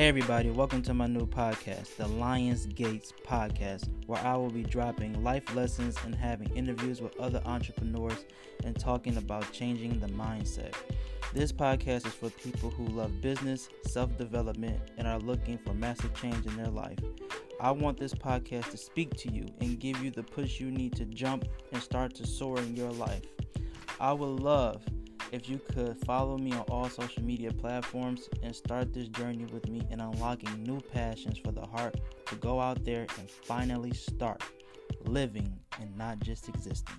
Hey, everybody, welcome to my new podcast, the LyonGates Podcast, where I will be dropping life lessons and having interviews with other entrepreneurs and talking about changing the mindset. This podcast is for people who love business, self development, and are looking for massive change in their life. I want this podcast to speak to you and give you the push you need to jump and start to soar in your life. I would love if you could follow me on all social media platforms and start this journey with me in unlocking new passions for the heart to go out there and finally start living and not just existing.